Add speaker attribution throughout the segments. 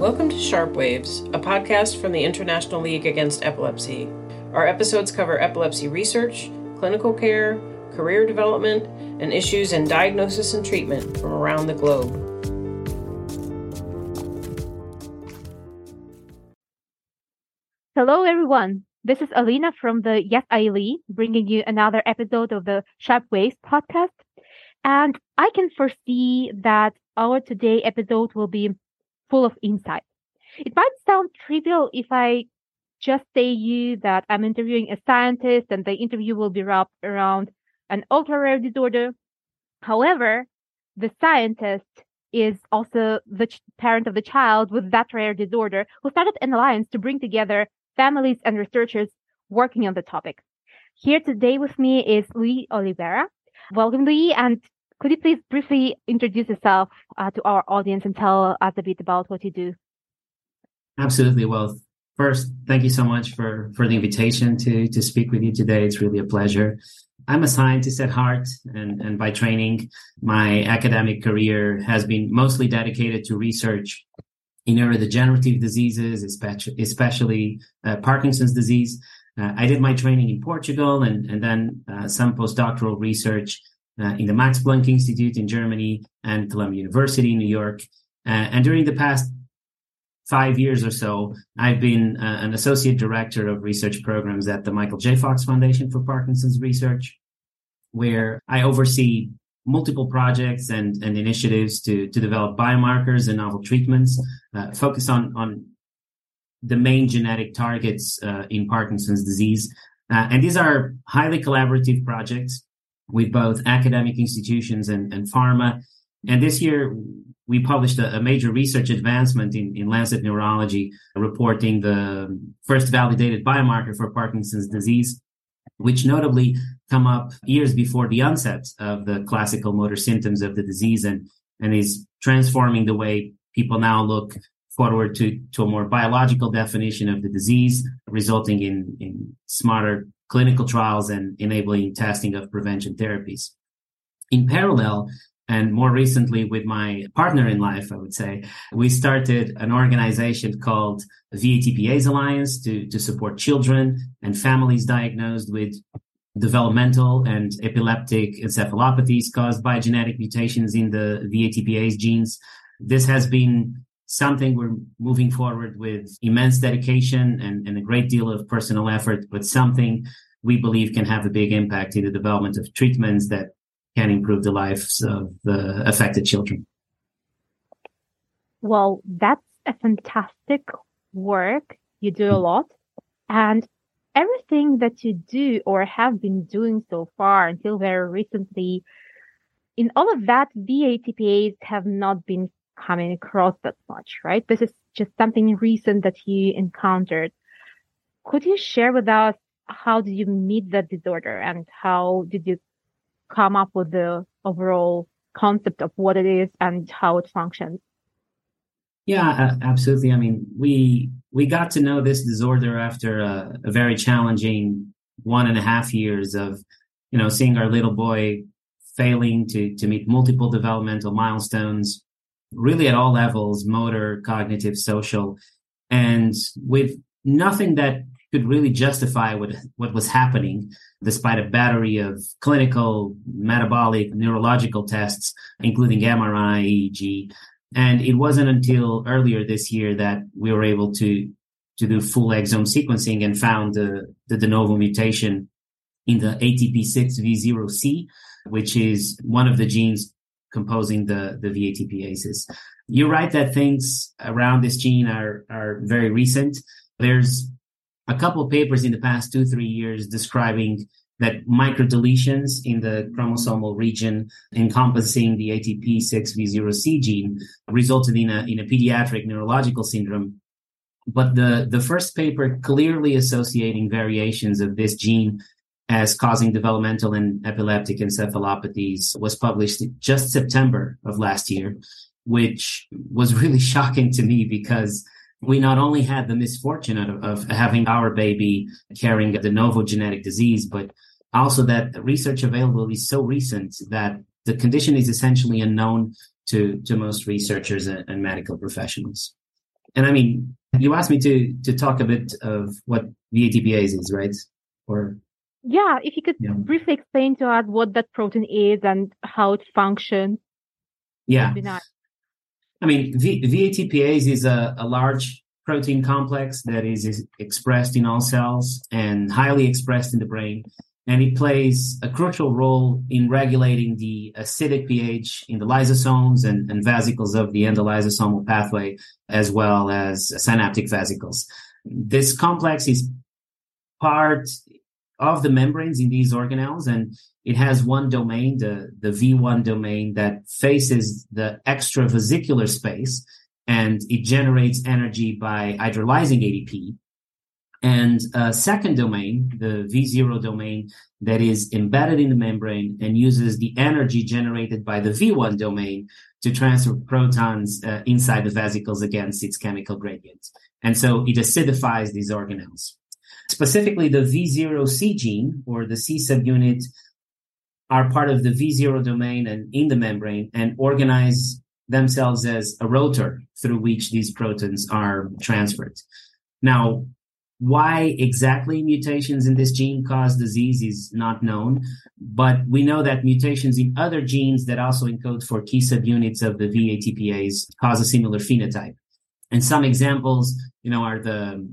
Speaker 1: Welcome to Sharp Waves, a podcast from the International League Against Epilepsy. Our episodes cover epilepsy research, clinical care, career development, and issues in diagnosis and treatment from around the globe.
Speaker 2: Hello, everyone. This is Alina from the Yes I Lee, bringing you another episode of the Sharp Waves podcast. And I can foresee that our today episode will be full of insight. It might sound trivial if I just say you that I'm interviewing a scientist and the interview will be wrapped around an ultra rare disorder. However, the scientist is also the ch- parent of the child with that rare disorder who started an alliance to bring together families and researchers working on the topic. Here today with me is Luis Oliveira. Welcome, Luis, and could you please briefly introduce yourself uh, to our audience and tell us a bit about what you do?
Speaker 3: Absolutely. Well, first, thank you so much for for the invitation to to speak with you today. It's really a pleasure. I'm a scientist at heart, and and by training, my academic career has been mostly dedicated to research in neurodegenerative diseases, especially especially uh, Parkinson's disease. Uh, I did my training in Portugal, and and then uh, some postdoctoral research uh, in the Max Planck Institute in Germany and Columbia University in New York. Uh, and during the past five years or so, I've been uh, an associate director of research programs at the Michael J. Fox Foundation for Parkinson's Research, where I oversee multiple projects and, and initiatives to, to develop biomarkers and novel treatments, uh, focus on, on the main genetic targets uh, in Parkinson's disease. Uh, and these are highly collaborative projects with both academic institutions and, and pharma. And this year, we published a, a, major research advancement in, in Lancet Neurology, reporting the first validated biomarker for Parkinson's disease, which notably come up years before the onset of the classical motor symptoms of the disease and, and is transforming the way people now look forward to, to a more biological definition of the disease, resulting in, in smarter clinical trials and enabling testing of prevention therapies. In parallel, and more recently with my partner in life, I would say, we started an organization called VATPase Alliance to, to support children and families diagnosed with developmental and epileptic encephalopathies caused by genetic mutations in the VATPase genes. This has been something we're moving forward with immense dedication and, and a great deal of personal effort, but something we believe can have a big impact in the development of treatments that can improve the lives of the affected children.
Speaker 2: Well, that's a fantastic work. You do a lot. And everything that you do or have been doing so far until very recently, in all of that, VATPase have not been coming across that much, right? This is just something recent that you encountered. Could you share with us how did you meet that disorder and how did you come up with the overall concept of what it is and how it functions?
Speaker 3: Yeah, absolutely. I mean, we we got to know this disorder after a, a very challenging one and a half years of, you know, seeing our little boy failing to to meet multiple developmental milestones, really at all levels motor cognitive social and with nothing that could really justify what what was happening despite a battery of clinical metabolic neurological tests including mri eeg and it wasn't until earlier this year that we were able to to do full exome sequencing and found the, the de novo mutation in the ATP6V0C, which is one of the genes composing the, the VATPases. You're right that things around this gene are, are very recent. There's a couple papers in the past two, three years describing that microdeletions in the chromosomal region encompassing the ATP6V0C gene resulted in a, in a pediatric neurological syndrome. But the, the first paper clearly associating variations of this gene as causing developmental and epileptic encephalopathies was published just September of last year, which was really shocking to me because we not only had the misfortune of, of having our baby carrying de novo genetic disease, but also that the research available is so recent that the condition is essentially unknown to, to most researchers and, and medical professionals. And I mean, you asked me to to talk a bit of what VATPase is, right? Or
Speaker 2: yeah, if you could
Speaker 3: Yeah.
Speaker 2: briefly explain to us what that protein is and how it functions,
Speaker 3: yeah,
Speaker 2: nice.
Speaker 3: I mean, v- VATPase is a, a large protein complex that is, is expressed in all cells and highly expressed in the brain. And it plays a crucial role in regulating the acidic pH in the lysosomes and, and vesicles of the endolysosomal pathway, as well as synaptic vesicles. This complex is part of the membranes in these organelles and it has one domain, the, the V1 domain that faces the extravesicular space and it generates energy by hydrolyzing ADP. And a second domain, the V0 domain that is embedded in the membrane and uses the energy generated by the V1 domain to transfer protons uh, inside the vesicles against its chemical gradient. And so it acidifies these organelles. Specifically, the V0C gene or the C subunit are part of the V0 domain and in the membrane and organize themselves as a rotor through which these protons are transferred. Now, why exactly mutations in this gene cause disease is not known, but we know that mutations in other genes that also encode for key subunits of the VATPase cause a similar phenotype. And some examples, you know, are the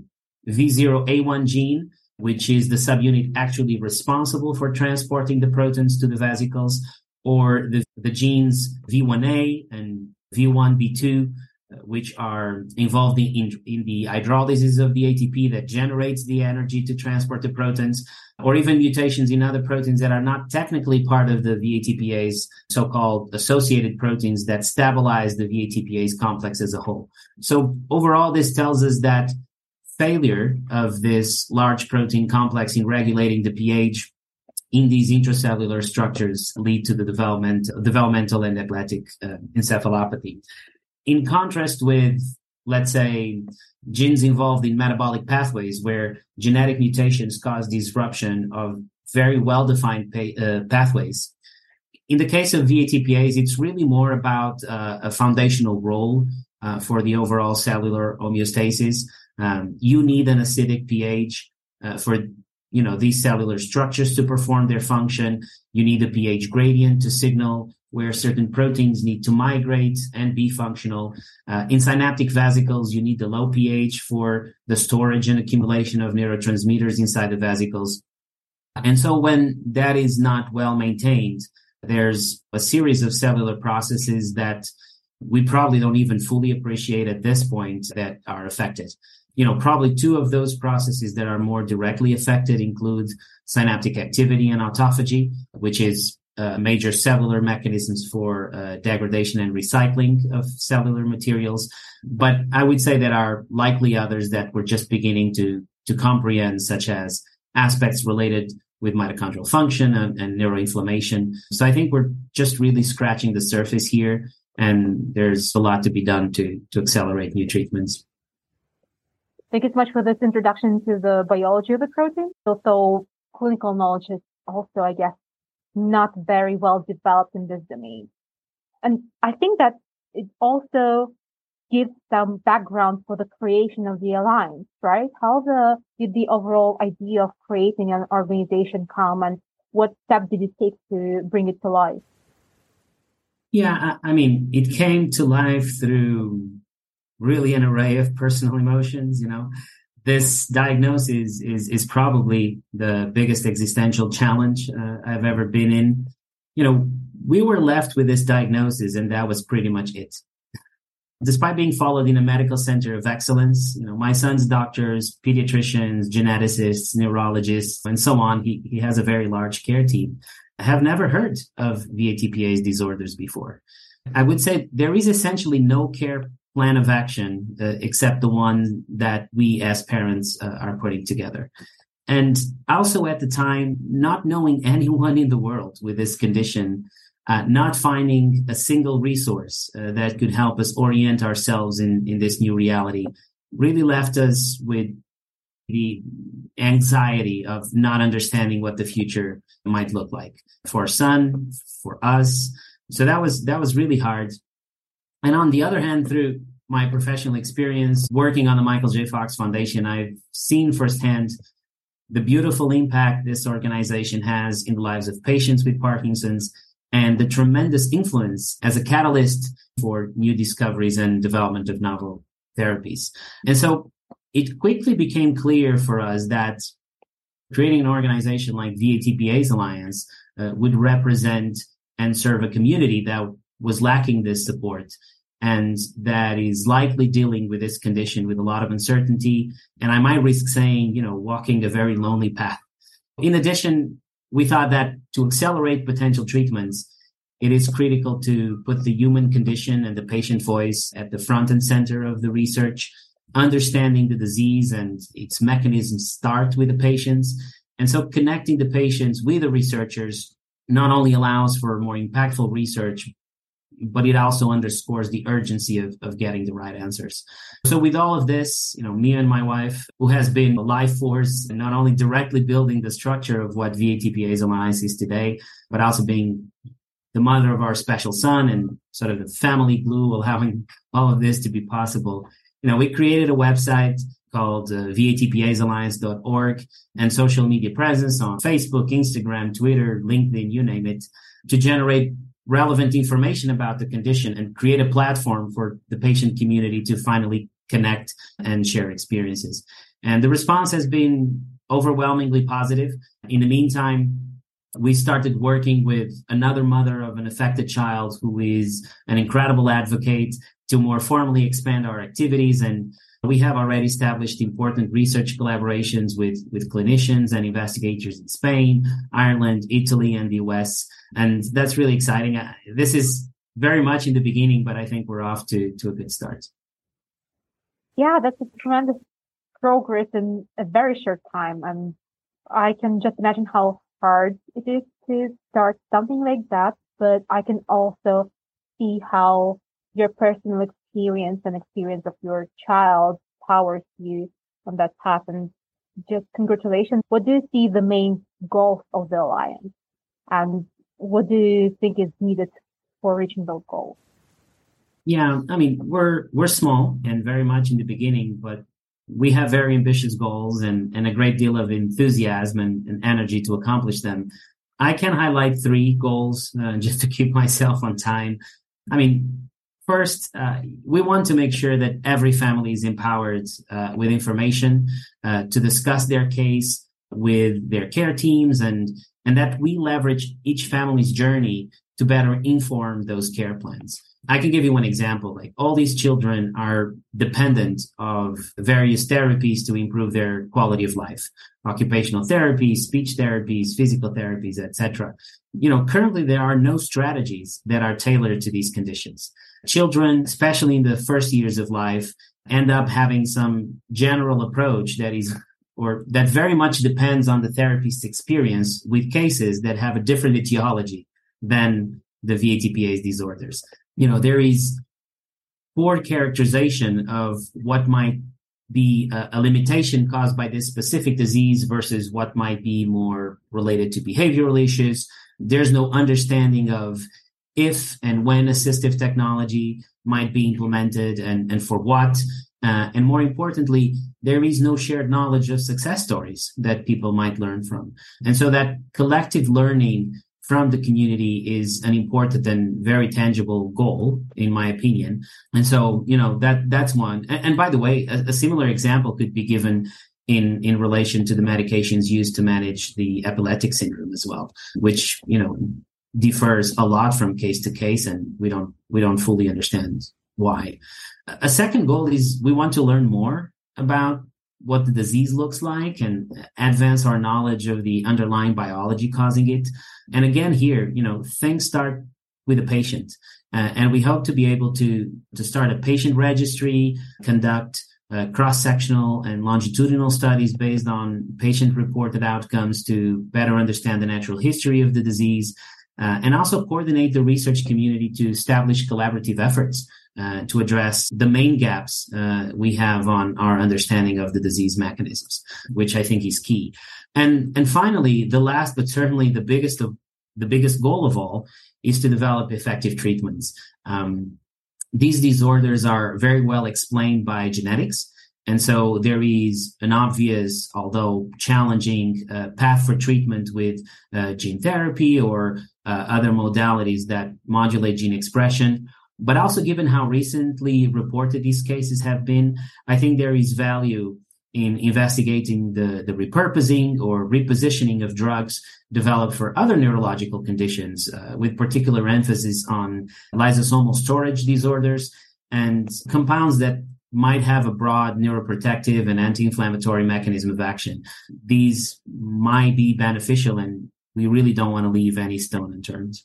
Speaker 3: V0A1 gene, which is the subunit actually responsible for transporting the protons to the vesicles, or the, the genes V1A and V1B2, uh, which are involved in, in the hydrolysis of the ATP that generates the energy to transport the protons, or even mutations in other proteins that are not technically part of the VATPase, so-called associated proteins that stabilize the VATPase complex as a whole. So overall, this tells us that failure of this large protein complex in regulating the pH in these intracellular structures lead to the development developmental and epileptic uh, encephalopathy. In contrast with, let's say, genes involved in metabolic pathways where genetic mutations cause disruption of very well-defined pa- uh, pathways. In the case of VATPase, it's really more about uh, a foundational role uh, for the overall cellular homeostasis. Um, you need an acidic pH uh, for you know these cellular structures to perform their function. You need a pH gradient to signal where certain proteins need to migrate and be functional. Uh, in synaptic vesicles, you need the low pH for the storage and accumulation of neurotransmitters inside the vesicles. And so when that is not well maintained, there's a series of cellular processes that we probably don't even fully appreciate at this point that are affected. You know, probably two of those processes that are more directly affected include synaptic activity and autophagy, which is uh, major cellular mechanisms for uh, degradation and recycling of cellular materials. But I would say there are likely others that we're just beginning to to comprehend, such as aspects related with mitochondrial function and, and neuroinflammation. So I think we're just really scratching the surface here, and there's a lot to be done to to accelerate new treatments.
Speaker 2: Thank you so much for this introduction to the biology of the protein. Also, clinical knowledge is also, I guess, not very well developed in this domain. And I think that it also gives some background for the creation of the alliance, right? How the did the overall idea of creating an organization come and what step did it take to bring it to life?
Speaker 3: Yeah, I, I mean, it came to life through really an array of personal emotions, you know. This diagnosis is is probably the biggest existential challenge uh, I've ever been in. You know, we were left with this diagnosis and that was pretty much it. Despite being followed in a medical center of excellence, you know, my son's doctors, pediatricians, geneticists, neurologists, and so on, he, he has a very large care team, I have never heard of VATPase disorders before. I would say there is essentially no care plan of action uh, except the one that we as parents uh, are putting together. And also at the time, not knowing anyone in the world with this condition, uh, not finding a single resource uh, that could help us orient ourselves in, in this new reality really left us with the anxiety of not understanding what the future might look like for our son, for us. So that was, that was really hard. And on the other hand, through my professional experience working on the Michael J. Fox Foundation, I've seen firsthand the beautiful impact this organization has in the lives of patients with Parkinson's and the tremendous influence as a catalyst for new discoveries and development of novel therapies. And so it quickly became clear for us that creating an organization like VATPase Alliance uh, would represent and serve a community that was lacking this support and that is likely dealing with this condition with a lot of uncertainty. And I might risk saying, you know, walking a very lonely path. In addition, we thought that to accelerate potential treatments, it is critical to put the human condition and the patient voice at the front and center of the research. Understanding the disease and its mechanisms start with the patients. And so connecting the patients with the researchers not only allows for more impactful research, but it also underscores the urgency of, of getting the right answers. So with all of this, you know, me and my wife, who has been a life force, and not only directly building the structure of what VATPase Alliance is today, but also being the mother of our special son and sort of the family glue allowing all of this to be possible. You know, we created a website called uh, vatpasalliance.org and social media presence on Facebook, Instagram, Twitter, LinkedIn, you name it, to generate relevant information about the condition and create a platform for the patient community to finally connect and share experiences. And the response has been overwhelmingly positive. In the meantime, we started working with another mother of an affected child who is an incredible advocate to more formally expand our activities and we have already established important research collaborations with, with clinicians and investigators in Spain, Ireland, Italy, and the US. And that's really exciting. Uh, this is very much in the beginning, but I think we're off to, to a good start.
Speaker 2: Yeah, that's a tremendous progress in a very short time. And I can just imagine how hard it is to start something like that. But I can also see how your personal experience and experience of your child powers you on that path. And just congratulations. What do you see the main goals of the alliance? And what do you think is needed for reaching those goals?
Speaker 3: Yeah, I mean, we're we're small and very much in the beginning, but we have very ambitious goals and, and a great deal of enthusiasm and, and energy to accomplish them. I can highlight three goals uh, just to keep myself on time. I mean, First, uh, we want to make sure that every family is empowered uh, with information uh, to discuss their case with their care teams and, and that we leverage each family's journey to better inform those care plans. I can give you one example. Like all these children are dependent of various therapies to improve their quality of life, occupational therapies, speech therapies, physical therapies, etc. You know, currently there are no strategies that are tailored to these conditions children, especially in the first years of life, end up having some general approach that is or that very much depends on the therapist's experience with cases that have a different etiology than the VATPase disorders. You know, there is poor characterization of what might be a, a, limitation caused by this specific disease versus what might be more related to behavioral issues. There's no understanding of if and when assistive technology might be implemented and, and for what. Uh, and more importantly, there is no shared knowledge of success stories that people might learn from. And so that collective learning from the community is an important and very tangible goal, in my opinion. And so, you know, that, that's one. And, and by the way, a, a similar example could be given in in relation to the medications used to manage the epileptic syndrome as well which you know differs a lot from case to case and we don't we don't fully understand why. A second goal is we want to learn more about what the disease looks like and advance our knowledge of the underlying biology causing it. And again here you know things start with a patient uh, and we hope to be able to to start a patient registry conduct uh, cross-sectional and longitudinal studies based on patient-reported outcomes to better understand the natural history of the disease uh, and also coordinate the research community to establish collaborative efforts uh, to address the main gaps uh, we have on our understanding of the disease mechanisms, which I think is key. And and finally, the last but certainly the biggest of the biggest goal of all is to develop effective treatments. Um, these disorders are very well explained by genetics. And so there is an obvious, although challenging, uh, path for treatment with uh, gene therapy or uh, other modalities that modulate gene expression. But also, given how recently reported these cases have been, I think there is value in investigating the, the repurposing or repositioning of drugs developed for other neurological conditions, uh, with particular emphasis on lysosomal storage disorders and compounds that might have a broad neuroprotective and anti-inflammatory mechanism of action. These might be beneficial and we really don't want to leave any stone unturned.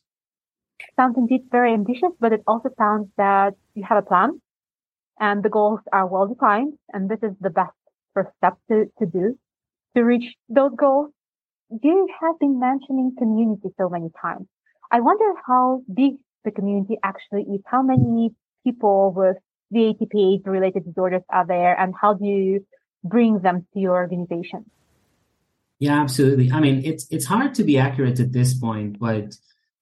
Speaker 2: Sounds indeed very ambitious, but it also sounds that you have a plan and the goals are well defined and this is the best first step to, to do to reach those goals. You have been mentioning community so many times. I wonder how big the community actually is, how many people with VATPase related disorders are there and how do you bring them to your organization?
Speaker 3: Yeah, absolutely. I mean, it's it's hard to be accurate at this point, but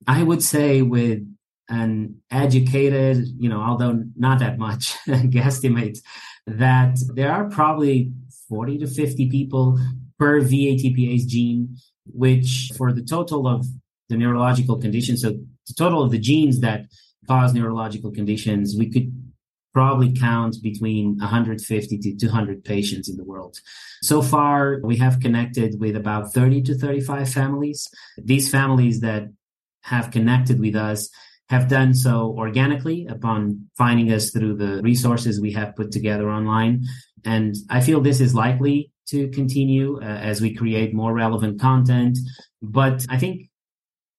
Speaker 3: I would say with an educated, you know, although not that much, guesstimate that there are probably 40 to 50 people per VATPase gene, which for the total of the neurological conditions, so the total of the genes that cause neurological conditions, we could probably count between 150 to 200 patients in the world. So far, we have connected with about 30 to 35 families. These families that have connected with us have done so organically upon finding us through the resources we have put together online. And I feel this is likely to continue uh, as we create more relevant content. But I think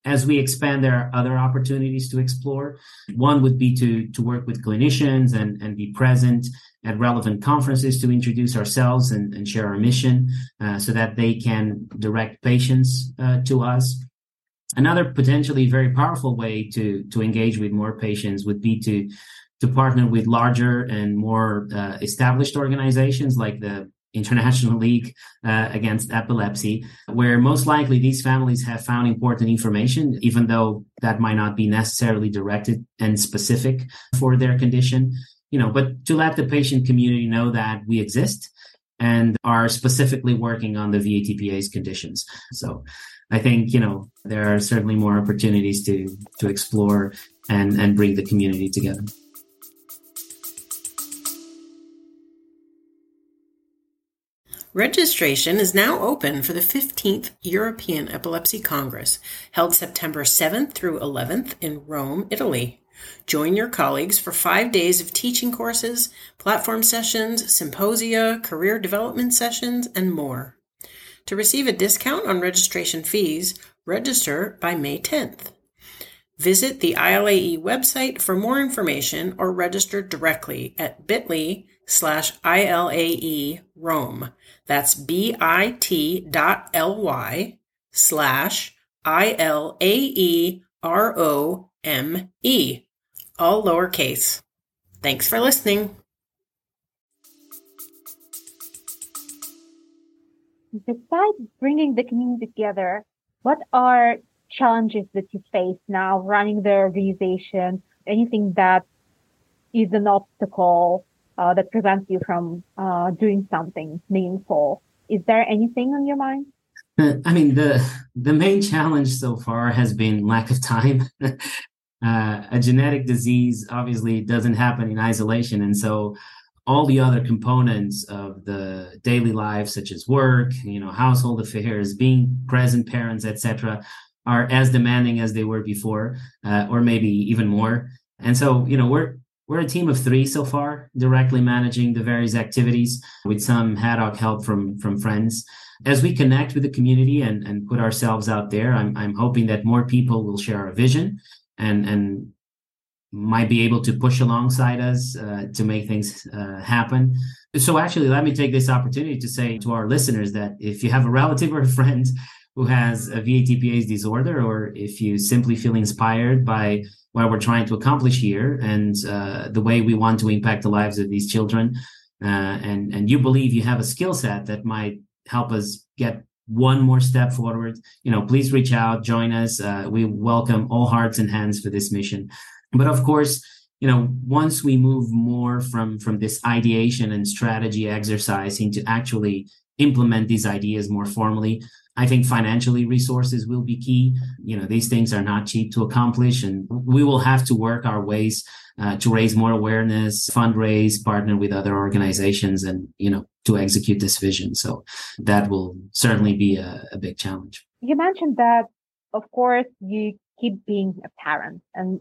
Speaker 3: as we expand, there are other opportunities to explore. One would be to, to work with clinicians and, and be present at relevant conferences to introduce ourselves and, and share our mission uh, so that they can direct patients uh, to us. Another potentially very powerful way to, to engage with more patients would be to, to partner with larger and more uh, established organizations like the International League uh, Against Epilepsy, where most likely these families have found important information, even though that might not be necessarily directed and specific for their condition. You know, but to let the patient community know that we exist and are specifically working on the VATPase conditions. So I think, you know, there are certainly more opportunities to to explore and, and bring the community together.
Speaker 1: Registration is now open for the 15th European Epilepsy Congress, held September 7th through 11th in Rome, Italy. Join your colleagues for five days of teaching courses, platform sessions, symposia, career development sessions, and more. To receive a discount on registration fees, register by May 10th. Visit the ILAE website for more information or register directly at bit.ly slash ILAE Rome. That's bit dot ly slash I-L-A-E R-O-M-E. All lowercase. Thanks for listening.
Speaker 2: Besides bringing the community together, what are challenges that you face now running the organization? Anything that is an obstacle uh, that prevents you from uh, doing something meaningful. Is there anything on your mind?
Speaker 3: I mean, the the main challenge so far has been lack of time. uh, a genetic disease obviously doesn't happen in isolation, and so all the other components of the daily life, such as work, you know, household affairs, being present parents, etc., are as demanding as they were before, uh, or maybe even more. And so, you know, we're we're a team of three so far, directly managing the various activities with some ad hoc help from, from friends. As we connect with the community and, and put ourselves out there, I'm, I'm hoping that more people will share our vision and, and might be able to push alongside us uh, to make things uh, happen. So, actually, let me take this opportunity to say to our listeners that if you have a relative or a friend who has a VATPase disorder, or if you simply feel inspired by what we're trying to accomplish here and uh, the way we want to impact the lives of these children. Uh, and and you believe you have a skill set that might help us get one more step forward. You know, please reach out, join us. Uh, we welcome all hearts and hands for this mission. But of course, you know, once we move more from from this ideation and strategy exercise into actually implement these ideas more formally, I think financially resources will be key. You know, these things are not cheap to accomplish, and we will have to work our ways uh, to raise more awareness, fundraise, partner with other organizations, and you know, to execute this vision. So that will certainly be a, a big challenge.
Speaker 2: You mentioned that, of course, you keep being a parent, and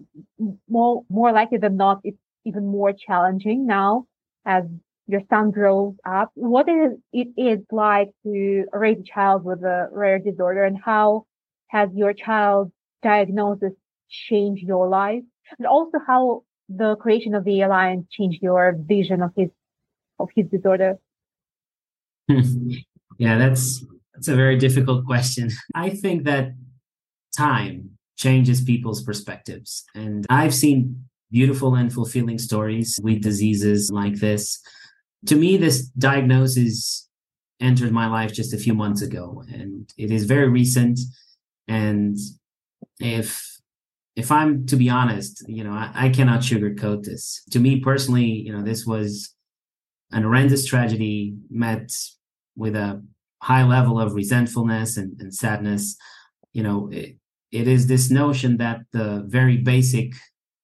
Speaker 2: more more likely than not, it's even more challenging now as your son grows up, what is it is like to raise a child with a rare disorder and how has your child's diagnosis changed your life? And also how the creation of the alliance changed your vision of his of his disorder?
Speaker 3: yeah, that's that's a very difficult question. I think that time changes people's perspectives. And I've seen beautiful and fulfilling stories with diseases like this to me, this diagnosis entered my life just a few months ago, and it is very recent. And if if I'm to be honest, you know, I, I cannot sugarcoat this. To me personally, you know, this was an horrendous tragedy met with a high level of resentfulness and, and sadness. You know, it, it is this notion that the very basic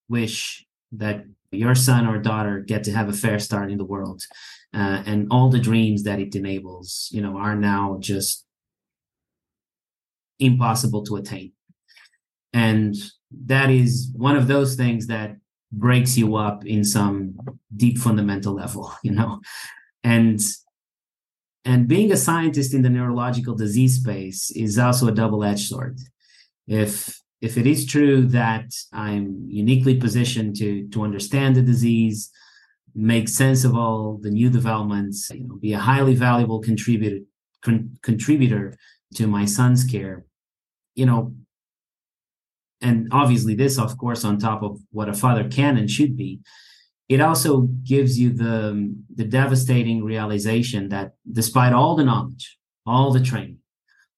Speaker 3: wish that your son or daughter get to have a fair start in the world. Uh, and all the dreams that it enables you know are now just impossible to attain. And that is one of those things that breaks you up in some deep fundamental level you know? And and being a scientist in the neurological disease space is also a double-edged sword. If if it is true that I'm uniquely positioned to to understand the disease, make sense of all the new developments, you know, be a highly valuable contributor con- contributor to my son's care, you know, and obviously this, of course, on top of what a father can and should be, it also gives you the the devastating realization that despite all the knowledge, all the training,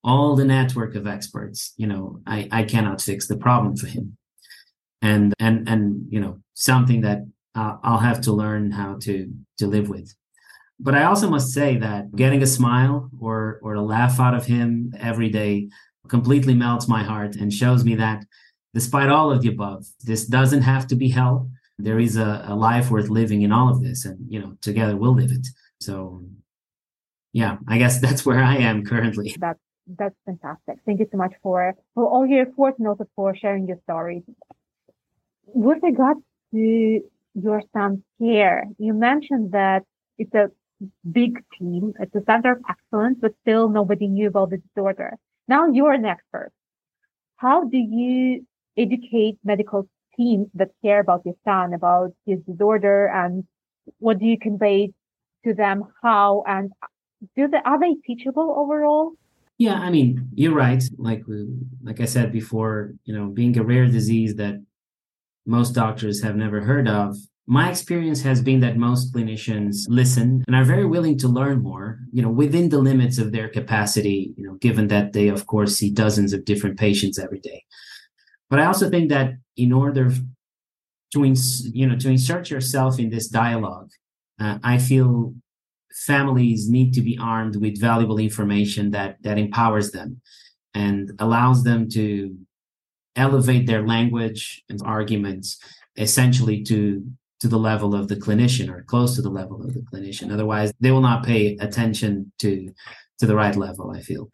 Speaker 3: all the network of experts you know i i cannot fix the problem for him. And and and you know something that uh, i'll have to learn how to to live with. But i also must say that getting a smile or or a laugh out of him every day completely melts my heart and shows me that despite all of the above this doesn't have to be hell. There is a, a life worth living in all of this and you know together we'll live it. So yeah i guess that's where i am currently.
Speaker 2: That's that's fantastic. Thank you so much for, for all your efforts and also for sharing your stories. With regard to your son's care, you mentioned that it's a big team. It's a center of excellence, but still nobody knew about the disorder. Now you're an expert. How do you educate medical teams that care about your son, about his disorder, and what do you convey to them? How and do they, are they teachable overall?
Speaker 3: Yeah, I mean, you're right. Like like I said before, you know, being a rare disease that most doctors have never heard of, my experience has been that most clinicians listen and are very willing to learn more, you know, within the limits of their capacity, you know, given that they of course see dozens of different patients every day. But I also think that in order to ins- you know to insert yourself in this dialogue, uh, I feel families need to be armed with valuable information that that empowers them and allows them to elevate their language and arguments essentially to to the level of the clinician or close to the level of the clinician. Otherwise they will not pay attention to to the right level i feel.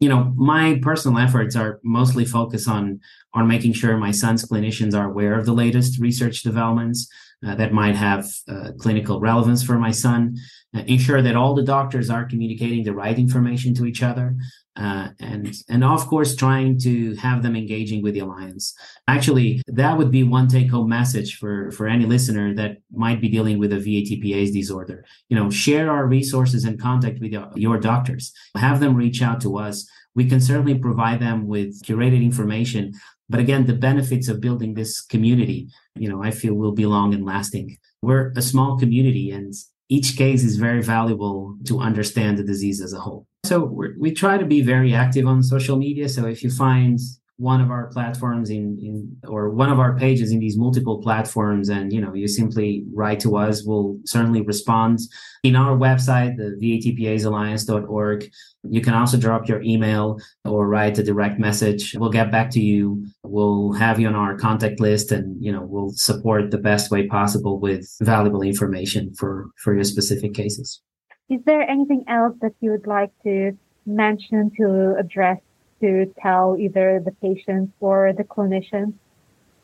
Speaker 3: You know my personal efforts are mostly focused on on making sure my son's clinicians are aware of the latest research developments uh, that might have uh, clinical relevance for my son uh, ensure that all the doctors are communicating the right information to each other uh, and and of course trying to have them engaging with the alliance. Actually that would be one take home message for for any listener that might be dealing with a VATPase disorder. You know share our resources and contact with your, your doctors. Have them reach out to us. We can certainly provide them with curated information but again the benefits of building this community you know i feel will be long and lasting we're a small community and each case is very valuable to understand the disease as a whole. So we try to be very active on social media. So if you find one of our platforms in, in or one of our pages in these multiple platforms and you know you simply write to us we'll certainly respond. In our website the vatpasalliance.org you can also drop your email or write a direct message. We'll get back to you. We'll have you on our contact list and you know we'll support the best way possible with valuable information for for your specific cases.
Speaker 2: Is there anything else that you would like to mention to address to tell either the patients or the clinicians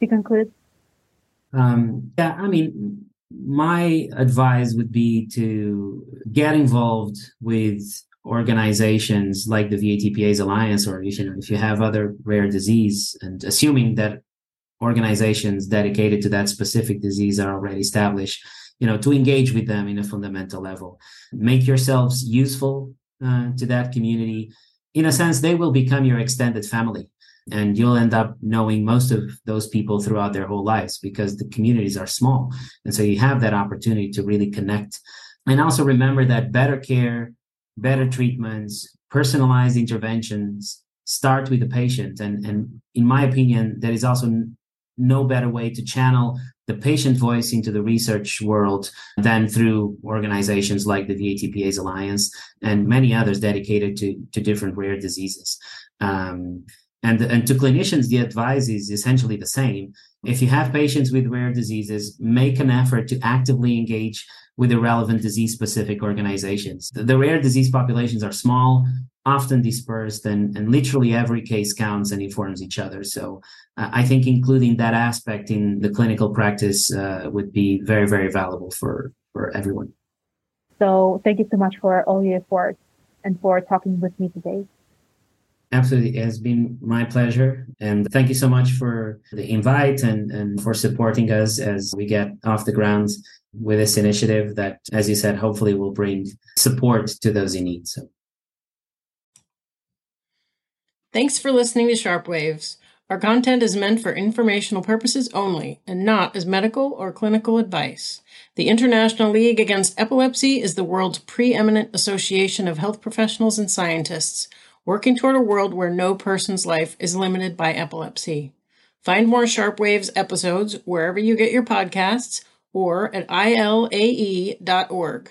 Speaker 2: to conclude?
Speaker 3: Um, yeah, I mean, my advice would be to get involved with organizations like the VATPase Alliance, or you know, if you have other rare disease, and assuming that organizations dedicated to that specific disease are already established, you know, to engage with them in a fundamental level, make yourselves useful uh, to that community in a sense, they will become your extended family. And you'll end up knowing most of those people throughout their whole lives because the communities are small. And so you have that opportunity to really connect. And also remember that better care, better treatments, personalized interventions start with the patient. And, and in my opinion, there is also no better way to channel the patient voice into the research world than through organizations like the VATPase Alliance and many others dedicated to, to different rare diseases. Um, and, and to clinicians, the advice is essentially the same. If you have patients with rare diseases, make an effort to actively engage with the relevant disease specific organizations. The, the rare disease populations are small, often dispersed and, and literally every case counts and informs each other. So uh, I think including that aspect in the clinical practice uh, would be very, very valuable for, for everyone.
Speaker 2: So thank you so much for all your efforts and for talking with me today.
Speaker 3: Absolutely. It has been my pleasure. And thank you so much for the invite and, and for supporting us as we get off the ground with this initiative that, as you said, hopefully will bring support to those in need. So.
Speaker 1: Thanks for listening to Sharp Waves. Our content is meant for informational purposes only and not as medical or clinical advice. The International League Against Epilepsy is the world's preeminent association of health professionals and scientists working toward a world where no person's life is limited by epilepsy. Find more Sharp Waves episodes wherever you get your podcasts or at ilae.org.